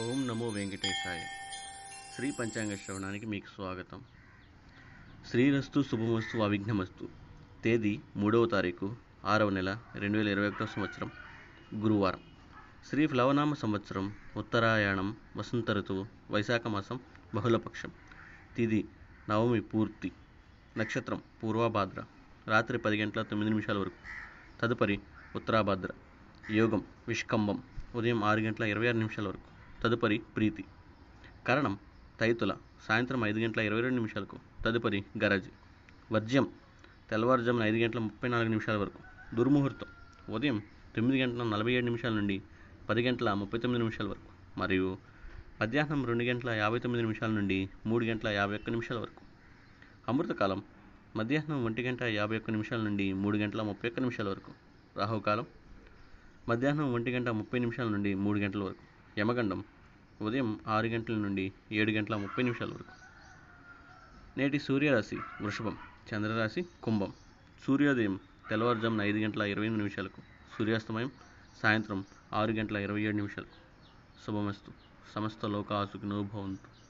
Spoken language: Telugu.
ఓం నమో వెంకటేశాయ. శ్రీ పంచాంగ శ్రవణానికి మీకు స్వాగతం. శ్రీరస్తు శుభమస్తు అవిఘ్నమస్తు. తేదీ మూడవ తారీఖు ఆరవ నెల రెండు వేల ఇరవై ఒకటో సంవత్సరం గురువారం. శ్రీ ప్లవనామ సంవత్సరం ఉత్తరాయణం వసంత ఋతువు వైశాఖ మాసం బహుళపక్షం. తిది నవమి పూర్తి. నక్షత్రం పూర్వభాద్ర. రాత్రి పది గంటల తొమ్మిది నిమిషాల వరకు. తదుపరి ఉత్తరాభాద్ర. యోగం విష్కంభం. ఉదయం ఆరు గంటల ఇరవై ఆరు నిమిషాల వరకు. తదుపరి ప్రీతి. కరణం తైతుల సాయంత్రం ఐదు గంటల ఇరవై రెండు నిమిషాలకు. తదుపరి గరజ్. వర్జ్యం తెల్లవారుజామున ఐదు గంటల ముప్పై నాలుగు నిమిషాల వరకు. దుర్ముహూర్తం ఉదయం తొమ్మిది గంటల నలభై ఏడు నిమిషాల నుండి పది గంటల ముప్పై తొమ్మిది నిమిషాల వరకు. మరియు మధ్యాహ్నం రెండు గంటల యాభై తొమ్మిది నిమిషాల నుండి మూడు గంటల యాభై ఒక్క నిమిషాల వరకు. అమృతకాలం మధ్యాహ్నం ఒంటి గంట యాభై ఒక్క నిమిషాల నుండి మూడు గంటల ముప్పై ఒక్క నిమిషాల వరకు. రాహుకాలం మధ్యాహ్నం ఒంటి గంట ముప్పై నిమిషాల నుండి మూడు గంటల వరకు. యమగండం ఉదయం ఆరు గంటల నుండి ఏడు గంటల ముప్పై నిమిషాల వరకు. నేటి సూర్యరాశి వృషభం చంద్రరాశి కుంభం. సూర్యోదయం తెల్లవారుజామున ఐదు గంటల ఇరవై ఎనిమిది నిమిషాలకు. సూర్యాస్తమయం సాయంత్రం ఆరు గంటల ఇరవై ఏడు నిమిషాలకు. శుభమస్తు. సమస్త లోకాసుకి భవంతు.